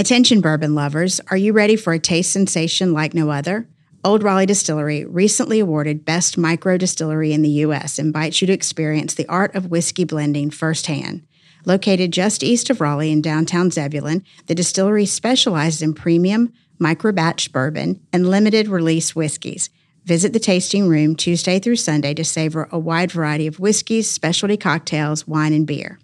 Attention, bourbon lovers, are you ready for a taste sensation like no other? Old Raleigh Distillery, recently awarded Best Micro Distillery in the U.S., invites you to experience the art of whiskey blending firsthand. Located just east of Raleigh in downtown Zebulon, the distillery specializes in premium, micro batch bourbon, and limited release whiskeys. Visit the tasting room Tuesday through Sunday to savor a wide variety of whiskeys, specialty cocktails, wine, and beer.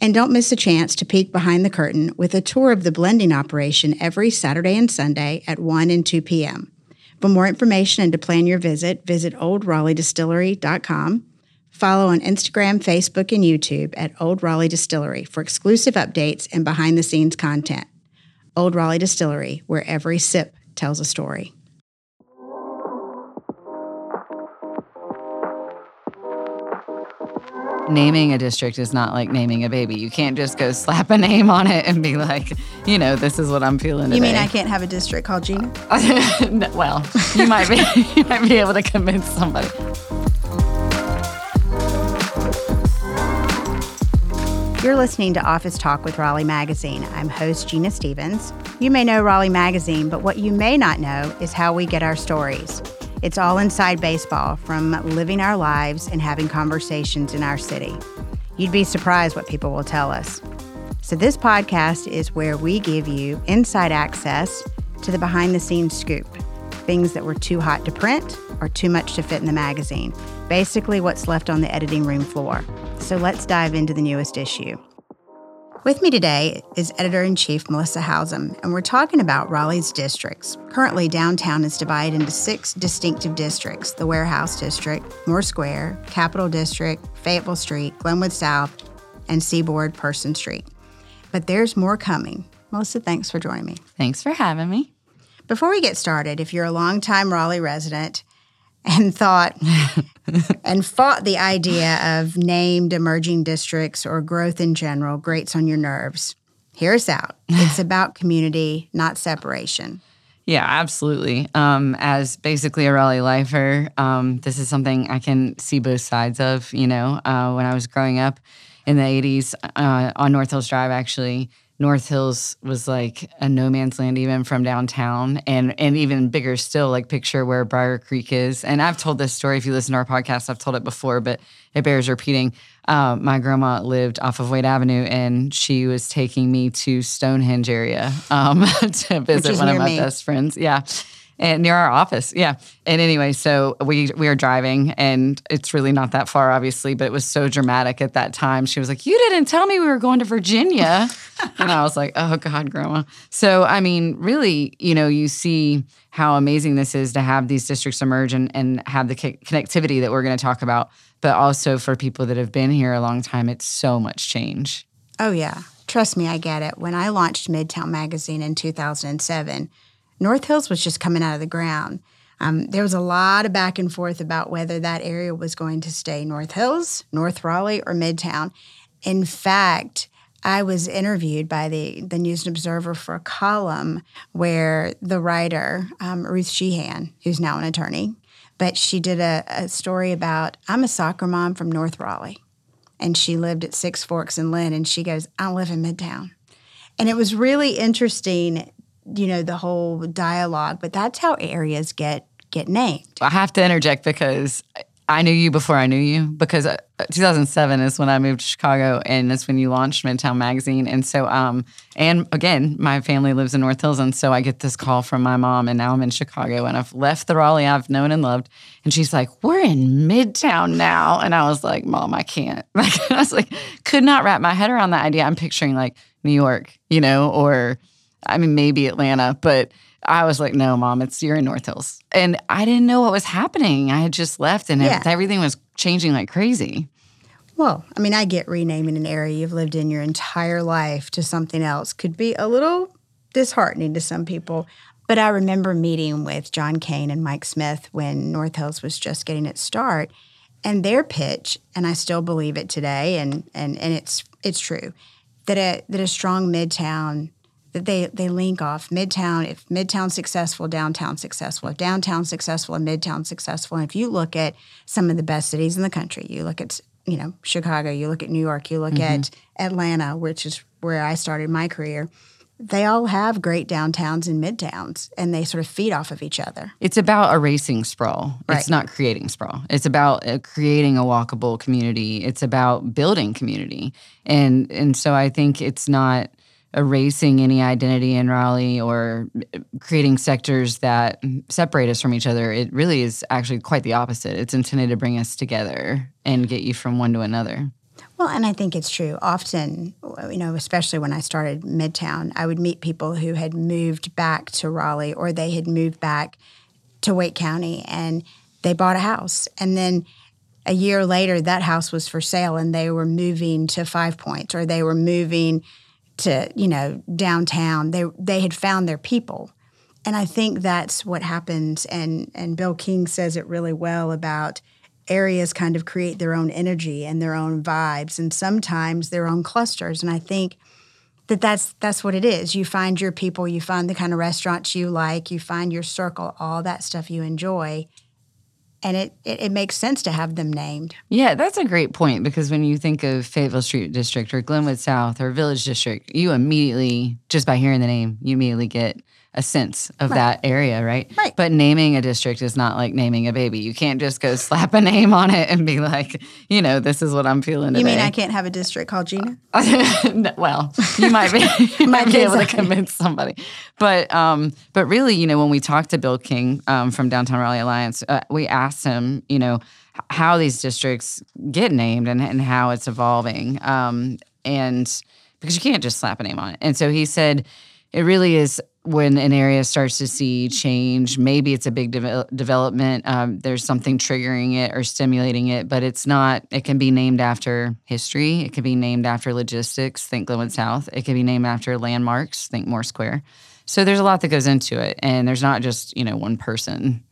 And don't miss a chance to peek behind the curtain with a tour of the blending operation every Saturday and Sunday at 1 and 2 p.m. For more information and to plan your visit, visit oldraleighDistillery.com. Follow on Instagram, Facebook, and YouTube at Old Raleigh Distillery for exclusive updates and behind the scenes content. Old Raleigh Distillery, where every sip tells a story. Naming a district is not like naming a baby. You can't just go slap a name on it and be like, you know, this is what I'm feeling. You today. mean I can't have a district called Gina? No, well, you might be you might be able to convince somebody. You're listening to Office Talk with Raleigh Magazine. I'm host Gina Stephens. You may know Raleigh Magazine, but what you may not know is how we get our stories. It's all inside baseball, from living our lives and having conversations in our city. You'd be surprised what people will tell us. So, this podcast is where we give you inside access to the behind the scenes scoop things that were too hot to print or too much to fit in the magazine. Basically, what's left on the editing room floor. So, let's dive into the newest issue. With me today is editor in chief Melissa Howsam, and we're talking about Raleigh's districts. Currently, downtown is divided into six distinctive districts the Warehouse District, Moore Square, Capitol District, Fayetteville Street, Glenwood South, and Seaboard Person Street. But there's more coming. Melissa, thanks for joining me. Thanks for having me. Before we get started, if you're a longtime Raleigh resident and thought and fought the idea of named emerging districts or growth in general grates on your nerves. Hear us out. It's about community, not separation. Yeah, absolutely. Um, as basically a Raleigh lifer, um, this is something I can see both sides of. You know, uh, when I was growing up in the 80s uh, on North Hills Drive, actually, North Hills was like a no man's land even from downtown and and even bigger still like picture where Briar Creek is. And I've told this story if you listen to our podcast I've told it before but it bears repeating. Um, my grandma lived off of Wade Avenue and she was taking me to Stonehenge area um, to visit one of my me. best friends. Yeah and near our office. Yeah. And anyway, so we we are driving, and it's really not that far, obviously, but it was so dramatic at that time. She was like, "You didn't tell me we were going to Virginia," and I was like, "Oh God, Grandma." So I mean, really, you know, you see how amazing this is to have these districts emerge and and have the co- connectivity that we're going to talk about, but also for people that have been here a long time, it's so much change. Oh, yeah. Trust me, I get it. When I launched Midtown Magazine in 2007, North Hills was just coming out of the ground. Um, there was a lot of back and forth about whether that area was going to stay North Hills, North Raleigh, or Midtown. In fact, I was interviewed by the, the News and Observer for a column where the writer, um, Ruth Sheehan, who's now an attorney, but she did a, a story about I'm a soccer mom from North Raleigh. And she lived at Six Forks and Lynn, and she goes, I live in Midtown. And it was really interesting you know the whole dialogue but that's how areas get get named I have to interject because I knew you before I knew you because uh, 2007 is when I moved to Chicago and that's when you launched Midtown Magazine. And so, um, and again, my family lives in North Hills. And so I get this call from my mom and now I'm in Chicago and I've left the Raleigh I've known and loved. And she's like, we're in Midtown now. And I was like, mom, I can't. Like, I was like, could not wrap my head around that idea. I'm picturing like New York, you know, or I mean, maybe Atlanta, but I was like, no, mom, it's you're in North Hills. And I didn't know what was happening. I had just left and Yeah. everything was changing like crazy. well i mean i get renaming an area you've lived in your entire life to something else could be a little disheartening to some people but i remember meeting with john kane and mike smith when north hills was just getting its start and their pitch and i still believe it today and and, and it's it's true that a that a strong midtown they they link off midtown if midtown successful downtown successful if downtown successful and midtown successful and if you look at some of the best cities in the country you look at you know chicago you look at new york you look at atlanta which is where i started my career they all have great downtowns and midtowns and they sort of feed off of each other. It's about erasing sprawl. Right. It's not creating sprawl. It's about uh, creating a walkable community. It's about building community. And and so I think it's not erasing any identity in Raleigh or uh, creating sectors that separate us from each other. It really is actually quite the opposite. It's intended to bring us together and get you from one to another. Well, and I think it's true. Often, you know, especially when I started Midtown, I would meet people who had moved back to Raleigh or they had moved back to Wake County and they bought a house. And then a year later, that house was for sale and they were moving to Five Points or they were moving to, you know, downtown. They, they had found their people. And I think that's what happens. And, and Bill King says it really well about areas kind of create their own energy and their own vibes and sometimes their own clusters and i think that that's that's what it is you find your people you find the kind of restaurants you like you find your circle all that stuff you enjoy and it, it, it makes sense to have them named. Yeah, that's a great point because when you think of Fayetteville Street District or Glenwood South or Village District, you immediately, just by hearing the name, you immediately get a sense of that area, right? Right. But naming a district is not like naming a baby. You can't just go slap a name on it and be like, you know, this is what I'm feeling you today. mean i can't have a district called gina No, well, you might be, you might be able to convince somebody, but um, but really, you know, when we talked to Bill King um, from Downtown Raleigh Alliance, uh, we asked him, you know, how these districts get named and, and how it's evolving, um, and because you can't just slap a name on it, and so he said it really is when an area starts to see change. Maybe it's a big devel- development. Um, there's something triggering it or stimulating it, but it's not. It can be named after history. It can be named after logistics. Think Glenwood South. It can be named after landmarks. Think Moore Square. So there's a lot that goes into it, and there's not just you know one person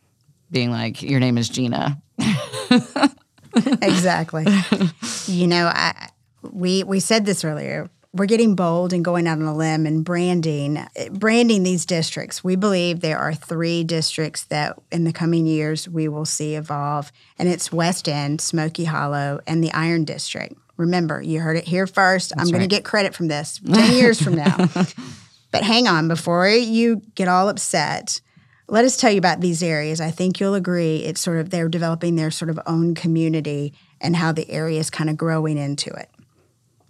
being like, "Your name is Gina." exactly. you know, I we we said this earlier. We're getting bold and going out on a limb and branding branding these districts. We believe there are three districts that in the coming years we will see evolve, and it's West End, Smoky Hollow, and the Iron District. Remember, you heard it here first. I'm going right. to get credit from this 10 years from now. But hang on, before you get all upset, let us tell you about these areas. I think you'll agree it's sort of they're developing their sort of own community and how the area is kind of growing into it.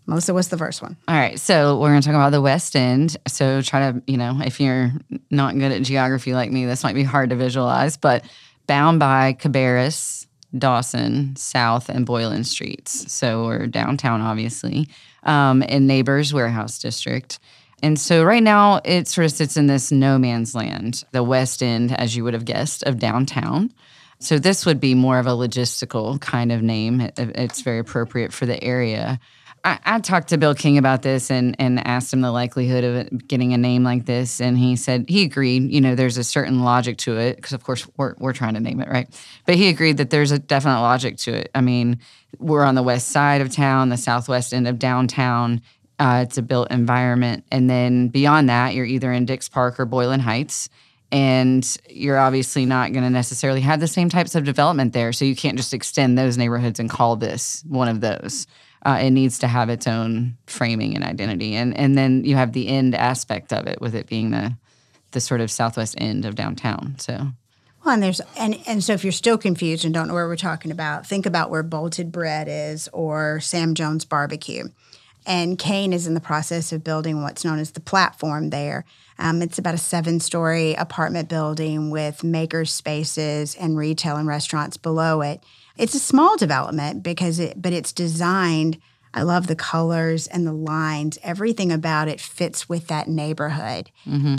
Melissa, what's the first one? All right, so we're going to talk about the West End. So try to, you know, if you're not good at geography like me, this might be hard to visualize, but bound by Cabarrus, Dawson, South, and Boylan Streets. So we're downtown, obviously, um, in Neighbors Warehouse District. And so right now it sort of sits in this no man's land, the West End, as you would have guessed, of downtown. So this would be more of a logistical kind of name. It's very appropriate for the area. I, I talked to Bill King about this and and asked him the likelihood of getting a name like this, and he said he agreed. You know, there's a certain logic to it because, of course, we're we're trying to name it right, but he agreed that there's a definite logic to it. I mean, we're on the west side of town, the southwest end of downtown. Uh, it's a built environment, and then beyond that, you're either in Dix Park or Boylan Heights and you're obviously not going to necessarily have the same types of development there. So you can't just extend those neighborhoods and call this one of those. Uh, it needs to have its own framing and identity, and and then you have the end aspect of it, with it being the the sort of southwest end of downtown. So Well, and there's and and so if you're still confused and don't know what we're talking about, think about where Bolted Bread is or Sam Jones Barbecue. And Kane is in the process of building what's known as the platform there. Um, it's about a seven story apartment building with maker spaces and retail and restaurants below it. It's a small development because it, but it's designed. I love the colors and the lines. Everything about it fits with that neighborhood.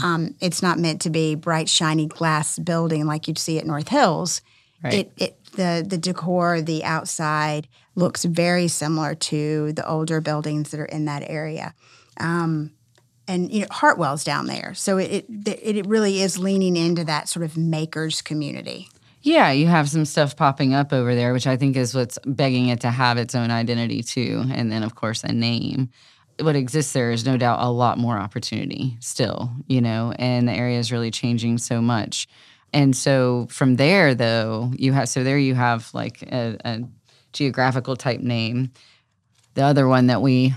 Um, it's not meant to be bright, shiny glass building like you'd see at North Hills. Right. It, it the the decor, the outside looks very similar to the older buildings that are in that area. Um, and you know Hartwell's down there, so it, it it really is leaning into that sort of makers community. Yeah, you have some stuff popping up over there, which I think is what's begging it to have its own identity too, and then of course a name. What exists there is no doubt a lot more opportunity still, you know, and the area is really changing so much. And so from there, though, you have so there you have like a, a geographical type name. The other one that we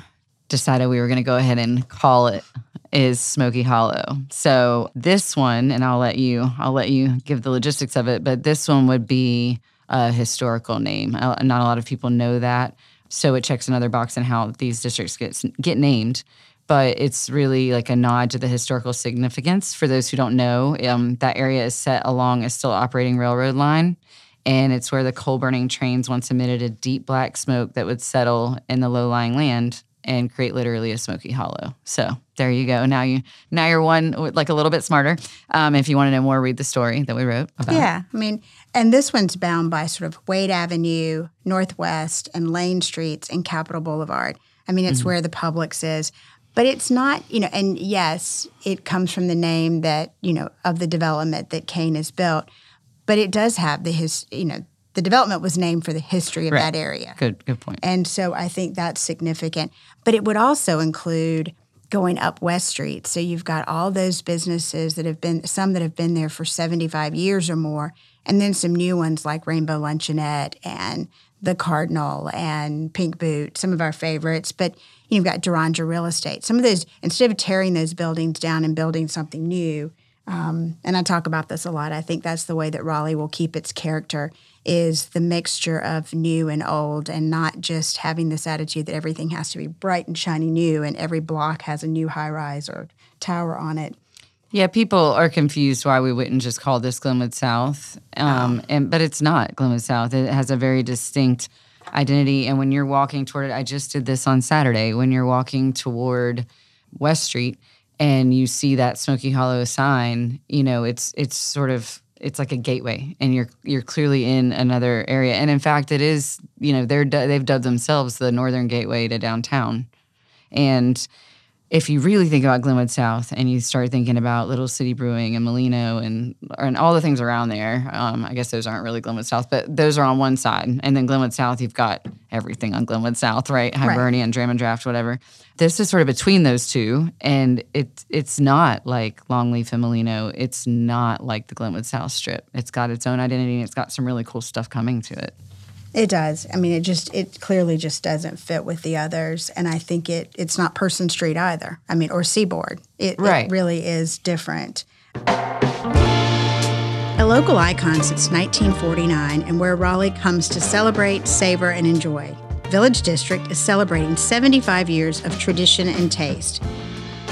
decided we were going to go ahead and call it is Smoky Hollow. So this one, and I'll let you I'll let you give the logistics of it, but this one would be a historical name. Uh, Not a lot of people know that, so it checks another box in how these districts get get named. But it's really like a nod to the historical significance. For those who don't know, um, that area is set along a still operating railroad line, and it's where the coal burning trains once emitted a deep black smoke that would settle in the low lying land and create literally a smoky hollow. So there you go. Now you now you're one like a little bit smarter. Um, if you want to know more, read the story that we wrote about. Yeah, I mean, and this one's bound by sort of Wade Avenue, Northwest, and Lane Streets and Capitol Boulevard. I mean, it's where the Publix is, but it's not, you know. And yes, it comes from the name that you know of the development that Kane has built, but it does have the his, you know, the development was named for the history of Right. that area. Good good point. And so I think that's significant. But it would also include going up West Street. So you've got all those businesses that have been, some that have been there for 75 years or more, and then some new ones like Rainbow Luncheonette and The Cardinal and Pink Boot, some of our favorites. But you've got Durandra Real Estate. Some of those, instead of tearing those buildings down and building something new, um, and I talk about this a lot. I think that's the way that Raleigh will keep its character is the mixture of new and old and not just having this attitude that everything has to be bright and shiny new and every block has a new high rise or tower on it. Yeah, people are confused why we wouldn't just call this Glenwood South, um, and but it's not Glenwood South. It has a very distinct identity, and when you're walking toward it, I just did this on Saturday. When you're walking toward West Street and you see that Smoky Hollow sign, you know it's it's sort of it's like a gateway, and you're you're clearly in another area. And in fact, it is you know they're they've dubbed themselves the Northern Gateway to downtown, and if you really think about Glenwood South and you start thinking about Little City Brewing and Molino and and all the things around there, um, I guess those aren't really Glenwood South, but those are on one side. And then Glenwood South, you've got everything on Glenwood South, right? Hibernian, and Dram and Draft, whatever. This is sort of between those two, and it it's not like Longleaf and Molino. It's not like the Glenwood South Strip. It's got its own identity. and It's got some really cool stuff coming to it. It does. I mean, it just it clearly just doesn't fit with the others, and I think it it's not Person Street either. I mean, or Seaboard. It, Right. it really is different. A local icon since 1949, and where Raleigh comes to celebrate, savor, and enjoy. Village District is celebrating 75 years of tradition and taste.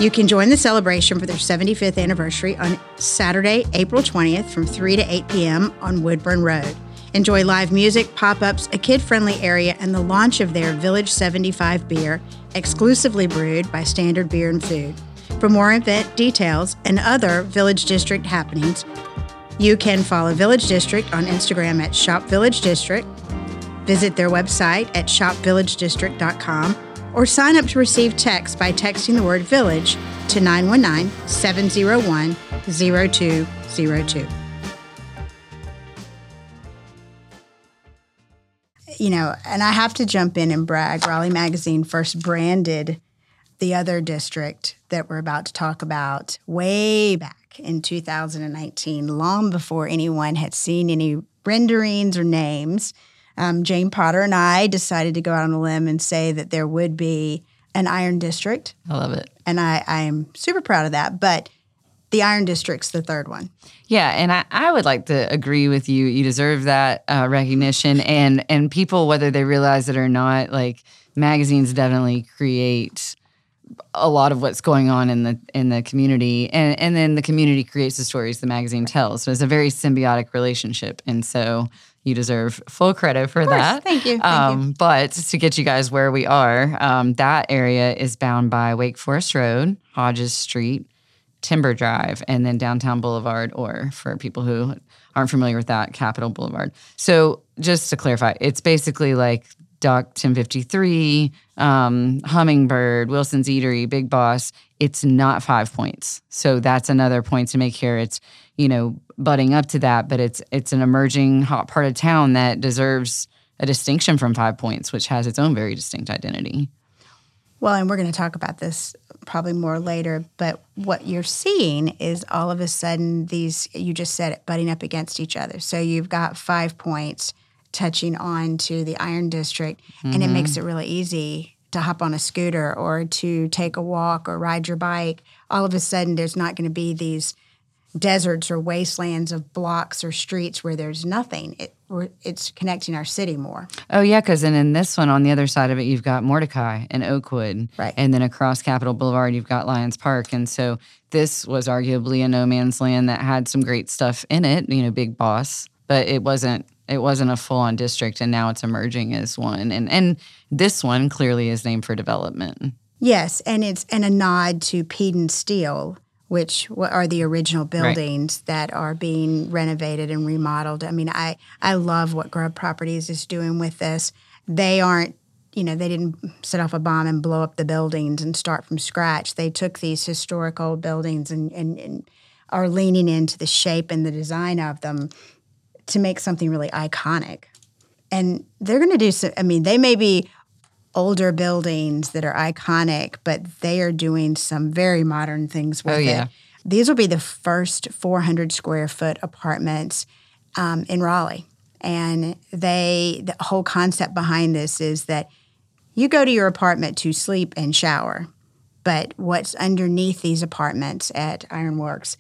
You can join the celebration for their 75th anniversary on Saturday, April 20th from 3 to 8 p.m. on Woodburn Road. Enjoy live music, pop ups, a kid friendly area, and the launch of their Village 75 beer, exclusively brewed by Standard Beer and Food. For more event details and other Village District happenings, you can follow Village District on Instagram at Shop Village District, visit their website at shopvillagedistrict.com, or sign up to receive text by texting the word village to 919 701 0202. You know, and I have to jump in and brag. Raleigh Magazine first branded the other district that we're about to talk about way back in 2019, long before anyone had seen any renderings or names. Um, Jane Potter and I decided to go out on a limb and say that there would be an Iron District, I love it. and I, I am super proud of that. But the Iron District's the third one. Yeah, and I, I would like to agree with you. You deserve that uh, recognition, and and people, whether they realize it or not, like magazines definitely create a lot of what's going on in the in the community, and and then the community creates the stories the magazine tells. So it's a very symbiotic relationship, and so you deserve full credit for that. Thank you. Thank you. um, But to get you guys where we are, um, that area is bound by Wake Forest Road, Hodges Street, Timber Drive, and then Downtown Boulevard, or for people who aren't familiar with that, Capitol Boulevard. So just to clarify, it's basically like Dock 1053, um, Hummingbird, Wilson's Eatery, Big Boss. It's not five points. So that's another point to make here. It's, you know, butting up to that, but it's it's an emerging hot part of town that deserves a distinction from Five Points, which has its own very distinct identity. Well, and we're going to talk about this probably more later, but what you're seeing is all of a sudden these, you just said it, butting up against each other. So you've got five points touching on to the Iron District, and it makes mm-hmm. it really easy to hop on a scooter or to take a walk or ride your bike all of a sudden there's not going to be these deserts or wastelands of blocks or streets where there's nothing. It, it's connecting our city more. Oh yeah, because then in this one on the other side of it, you've got Mordecai and Oakwood, right? And then across Capitol Boulevard, you've got Lions Park, and so this was arguably a no man's land that had some great stuff in it. You know, Big Boss, but it wasn't. It wasn't a full on district, and now it's emerging as one. And and this one clearly is named for development. Yes, and it's and a nod to Peden Steel, which are the original buildings right. that are being renovated and remodeled. I mean, I I love what Grubb Properties is doing with this. They aren't, you know, they didn't set off a bomb and blow up the buildings and start from scratch. They took these historical buildings and, and, and are leaning into the shape and the design of them to make something really iconic. And they're going to do some, I mean, they may be older buildings that are iconic, but they are doing some very modern things with oh, yeah. it. These will be the first 400 square foot apartments um, in Raleigh. And they, the whole concept behind this is that you go to your apartment to sleep and shower, but what's underneath these apartments at Ironworks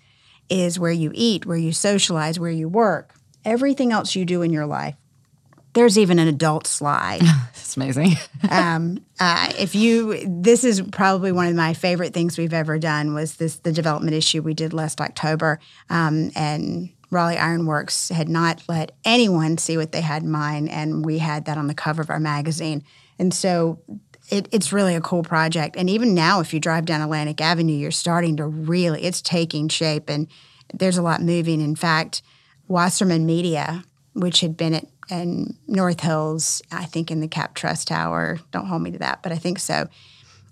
is where you eat, where you socialize, where you work, everything else you do in your life there's even an adult slide. It's amazing. um, uh, if you, this is probably one of my favorite things we've ever done. Was this the development issue we did last October, um, and Raleigh Ironworks had not let anyone see what they had in mind, and we had that on the cover of our magazine. And so it, it's really a cool project. And even now, if you drive down Atlantic Avenue, you're starting to really, it's taking shape, and there's a lot moving. In fact, Wasserman Media, which had been at and North Hills, I think in the Cap Trust Tower. Don't hold me to that, but I think so.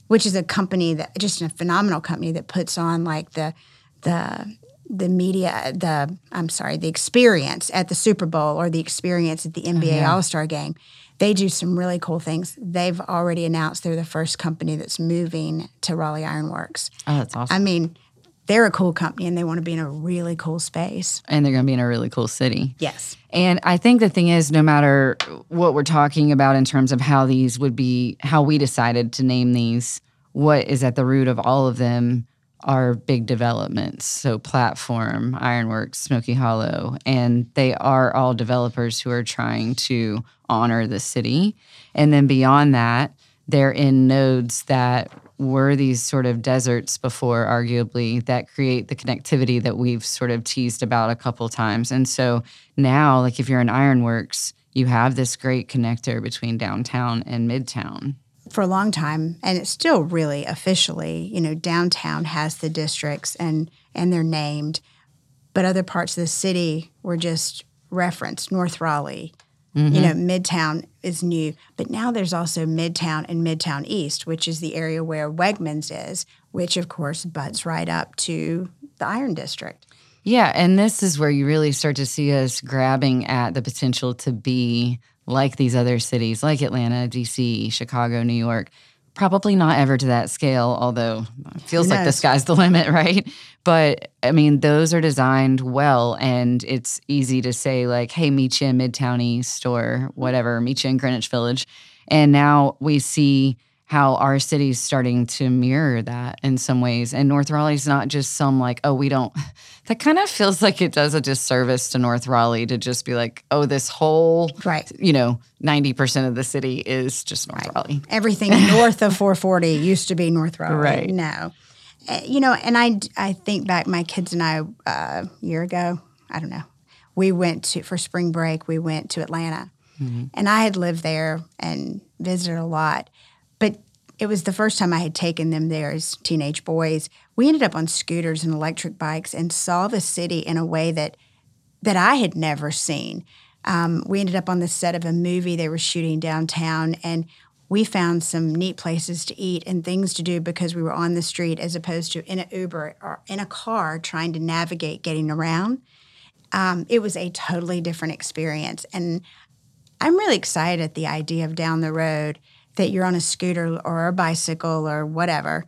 Which is a company that just a phenomenal company that puts on like the the the media the I'm sorry the experience at the Super Bowl or the experience at the NBA oh, yeah. All Star Game. They do some really cool things. They've already announced they're the first company that's moving to Raleigh Ironworks. Oh, that's awesome. I mean, they're a cool company and they want to be in a really cool space. And they're going to be in a really cool city. Yes. And I think the thing is, no matter what we're talking about in terms of how these would be, how we decided to name these, what is at the root of all of them are big developments. So, Platform, Ironworks, Smoky Hollow, and they are all developers who are trying to honor the city. And then beyond that, they're in nodes that were these sort of deserts before, arguably, that create the connectivity that we've sort of teased about a couple times. And so now, like if you're in Ironworks, you have this great connector between downtown and midtown. For a long time, and it's still really officially, you know, downtown has the districts and and they're named, but other parts of the city were just referenced. North Raleigh, Mm-hmm. You know, Midtown is new, but now there's also Midtown and Midtown East, which is the area where Wegmans is, which of course butts right up to the Iron District. Yeah, and this is where you really start to see us grabbing at the potential to be like these other cities, like Atlanta, DC, Chicago, New York, Probably not ever to that scale, although it feels like the sky's the limit, right? But I mean, those are designed well, and it's easy to say, like, hey, meet you in Midtown East or whatever, meet you in Greenwich Village. And now we see how our city's starting to mirror that in some ways. And North Raleigh's not just some like, oh, we don't. That kind of feels like it does a disservice to North Raleigh to just be like, oh, this whole, right. you know, 90% of the city is just North right. Raleigh. Everything north of 440 used to be North Raleigh. Right. No. Uh, you know, and I, I think back, my kids and I, uh, a year ago, I don't know, we went to, for spring break, we went to Atlanta. Mm-hmm. And I had lived there and visited a lot but it was the first time I had taken them there as teenage boys. We ended up on scooters and electric bikes and saw the city in a way that that I had never seen. Um, we ended up on the set of a movie they were shooting downtown, and we found some neat places to eat and things to do because we were on the street as opposed to in an Uber or in a car trying to navigate getting around. Um, it was a totally different experience, and I'm really excited at the idea of down the road that you're on a scooter or a bicycle or whatever,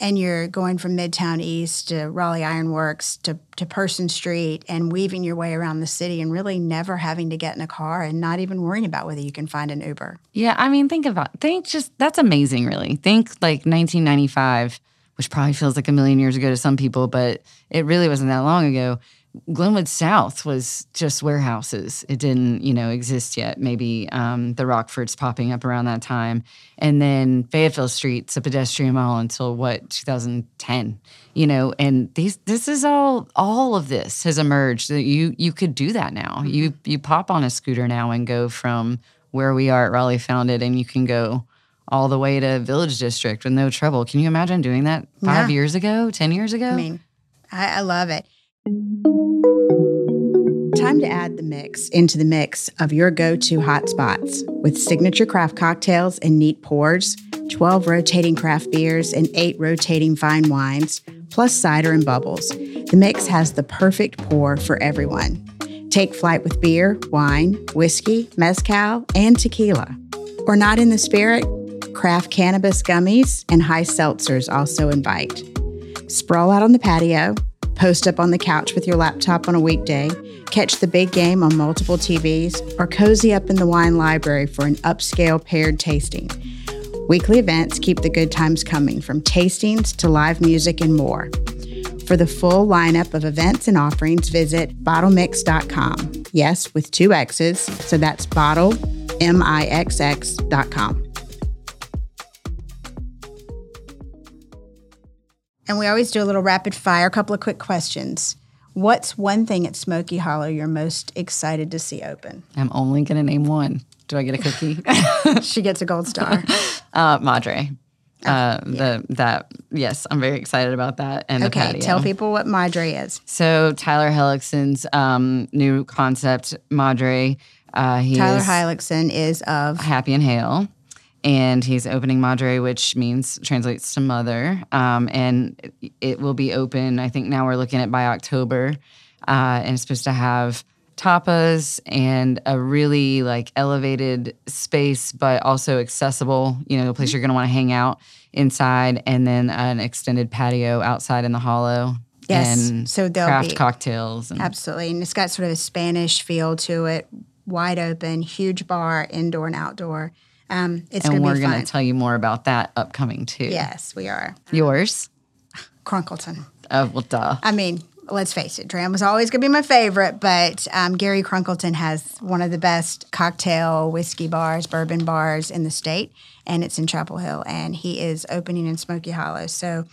and you're going from Midtown East to Raleigh Ironworks to, to Person Street and weaving your way around the city and really never having to get in a car and not even worrying about whether you can find an Uber. Yeah, I mean, think about think just that's amazing, really. Think like 1995 which probably feels like a million years ago to some people, but it really wasn't that long ago. Glenwood South was just warehouses. It didn't, you know, exist yet. Maybe um, the Rockfords popping up around that time, and then Fayetteville Street's a pedestrian mall until what 2010. You know, and these this is all all of this has emerged. That you you could do that now. Mm-hmm. You you pop on a scooter now and go from where we are at Raleigh Founded, and you can go all the way to Village District with no trouble. Can you imagine doing that five yeah. years ago, ten years ago? I mean, I, I love it. Time to add the mix into the mix of your go to hotspots with signature craft cocktails and neat pours, 12 rotating craft beers, and 8 rotating fine wines, plus cider and bubbles. The mix has the perfect pour for everyone. Take flight with beer, wine, whiskey, mezcal, and tequila. Or not in the spirit? Craft cannabis gummies and high seltzers also invite. Sprawl out on the patio, post up on the couch with your laptop on a weekday, catch the big game on multiple TVs, or cozy up in the wine library for an upscale paired tasting. Weekly events keep the good times coming from tastings to live music and more. For the full lineup of events and offerings, visit bottlemixx.com. Yes, with two X's, so that's bottle, M-I-X-X.com. And we always do a little rapid fire, a couple of quick questions. What's one thing at Smoky Hollow you're most excited to see open? I'm only going to name one. Do I get a cookie? she gets a gold star. Uh, Madre. Oh, uh, yeah. the that yes, I'm very excited about that. And okay, tell people what Madre is. So Tyler Helikson's um, new concept, Madre. Uh, he Tyler Helikson is of Happy and Hale and he's opening Madre, which means translates to mother. Um, and it, will be open. I think now we're looking at by October, uh, and it's supposed to have tapas and a really like elevated space, but also accessible. You know, a place you're going to want to hang out inside, and then an extended patio outside in the hollow. Yes, and so they'll craft be, cocktails. And, absolutely, and it's got sort of a Spanish feel to it. Wide open, huge bar, indoor and outdoor. Um, it's and we're going to tell you more about that upcoming too. Yes, we are. Yours, Crunkleton. Oh well, duh. I mean, let's face it, Dram was always going to be my favorite, but um, Gary Crunkleton has one of the best cocktail whiskey bars, bourbon bars in the state, and it's in Chapel Hill, and he is opening in Smoky Hollow. So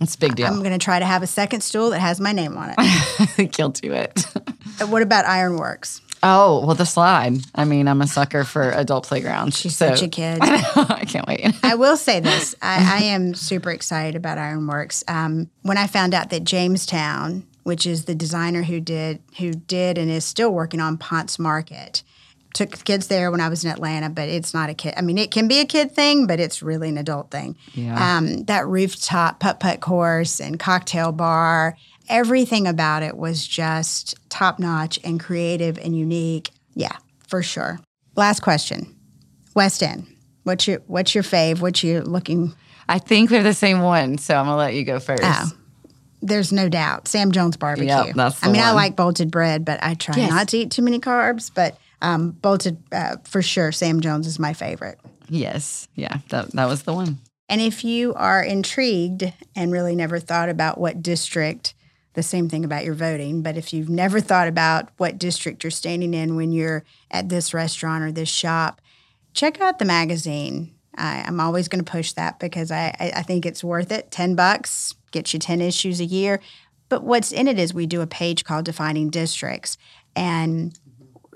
it's a big deal. I'm going to try to have a second stool that has my name on it. I think you'll do it. what about Ironworks? Oh, well, the slide. I mean, I'm a sucker for adult playgrounds. She's so. such a kid. I can't wait. I will say this I, I am super excited about Ironworks. Um, when I found out that Jamestown, which is the designer who did who did and is still working on Ponce Market, took the kids there when I was in Atlanta, but it's not a kid. I mean, it can be a kid thing, but it's really an adult thing. Yeah. Um, that rooftop putt putt course and cocktail bar everything about it was just top notch and creative and unique. Yeah, for sure. Last question. West End. What's your what's your fave? What's you looking I think they're the same one, so I'm gonna let you go first. Oh, there's no doubt. Sam Jones barbecue. Yep, that's I mean, one. I like bolted bread, but I try yes. not to eat too many carbs. But um, bolted uh, for sure. Sam Jones is my favorite. Yes, yeah, that that was the one. And if you are intrigued and really never thought about what district the same thing about your voting. But if you've never thought about what district you're standing in when you're at this restaurant or this shop, check out the magazine. I, am always going to push that because I, I, I think it's worth it. 10 bucks gets you 10 issues a year. But what's in it is we do a page called Defining Districts. And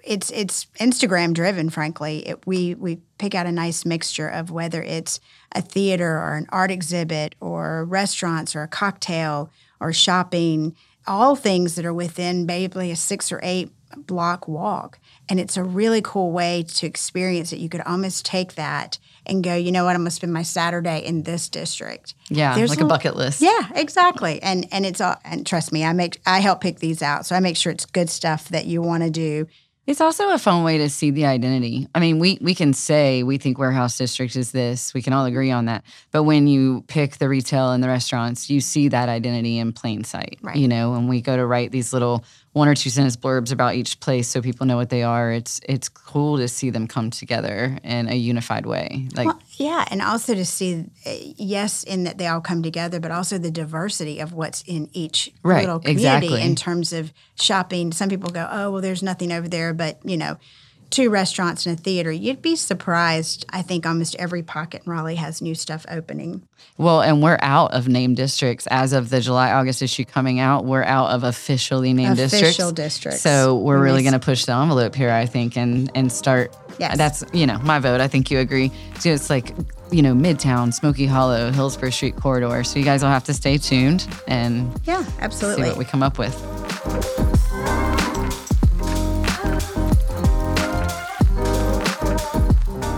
it's it's Instagram driven, frankly. It, we we pick out a nice mixture of whether it's a theater or an art exhibit or restaurants or a cocktail or shopping, all things that are within maybe a six or eight block walk. And it's a really cool way to experience it. You could almost take that and go, you know what, I'm gonna spend my Saturday in this district. Yeah, There's like a, a bucket list. Yeah, exactly. And and it's all and trust me, I make I help pick these out. So I make sure it's good stuff that you want to do It's also a fun way to see the identity. I mean, we we can say we think warehouse district is this. We can all agree on that. But when you pick the retail and the restaurants, you see that identity in plain sight. Right. You know, when we go to write these little one or two sentence blurbs about each place so people know what they are. It's it's cool to see them come together in a unified way. Like Well, yeah, and also to see, uh, yes, in that they all come together, but also the diversity of what's in each Right, little community exactly. in terms of shopping. Some people go, oh, well, there's nothing over there, but you know, two restaurants and a theater. You'd be surprised. I think almost every pocket in Raleigh has new stuff opening. Well, and we're out of named districts as of the July August issue coming out. We're out of officially named Official districts. districts. So we're When really going to push the envelope here, I think, and and start. Yes. That's you know my vote. I think you agree. So it's like you know Midtown, Smoky Hollow, Hillsborough Street corridor. So you guys will have to stay tuned and Yeah, absolutely see what we come up with.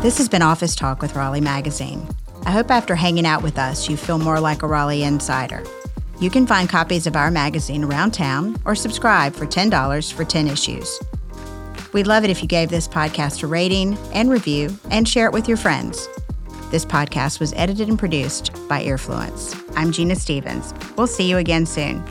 This has been Office Talk with Raleigh Magazine. I hope after hanging out with us, you feel more like a Raleigh insider. You can find copies of our magazine around town or subscribe for $10 for 10 issues. We'd love it if you gave this podcast a rating and review and share it with your friends. This podcast was edited and produced by Earfluence. I'm Gina Stephens. We'll see you again soon.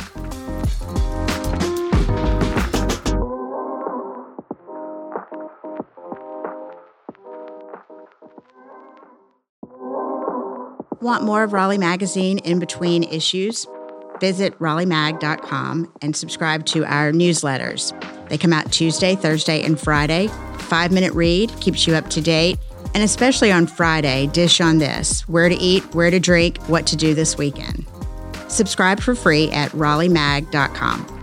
Want more of Raleigh Magazine in between issues? Visit RaleighMag.com and subscribe to our newsletters. They come out Tuesday, Thursday, and Friday. Five minute read keeps you up to date. And especially on Friday, dish on this where to eat, where to drink, what to do this weekend. Subscribe for free at RaleighMag.com.